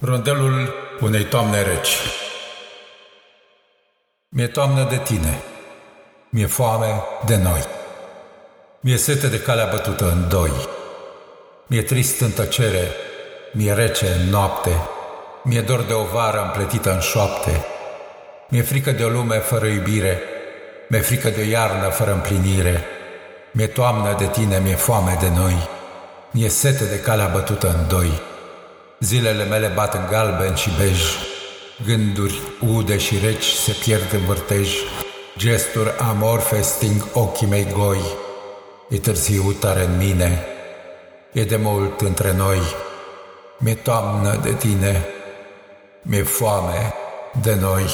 Rondelul unei toamne reci. Mi-e toamnă de tine, mi-e foame de noi, mi-e sete de calea bătută în doi, mi-e trist în tăcere, mi-e rece în noapte, mi-e dor de o vară împletită în șoapte, mi-e frică de o lume fără iubire, mi-e frică de o iarnă fără împlinire, mi-e toamnă de tine, mi-e foame de noi, mi-e sete de calea bătută în doi. Zilele mele bat în galben și bej, Gânduri ude și reci se pierd în vârtej, Gesturi amorfe sting ochii mei goi. E târziu tare în mine, e de mult între noi, Mi-e toamnă de tine, mi-e foame de noi.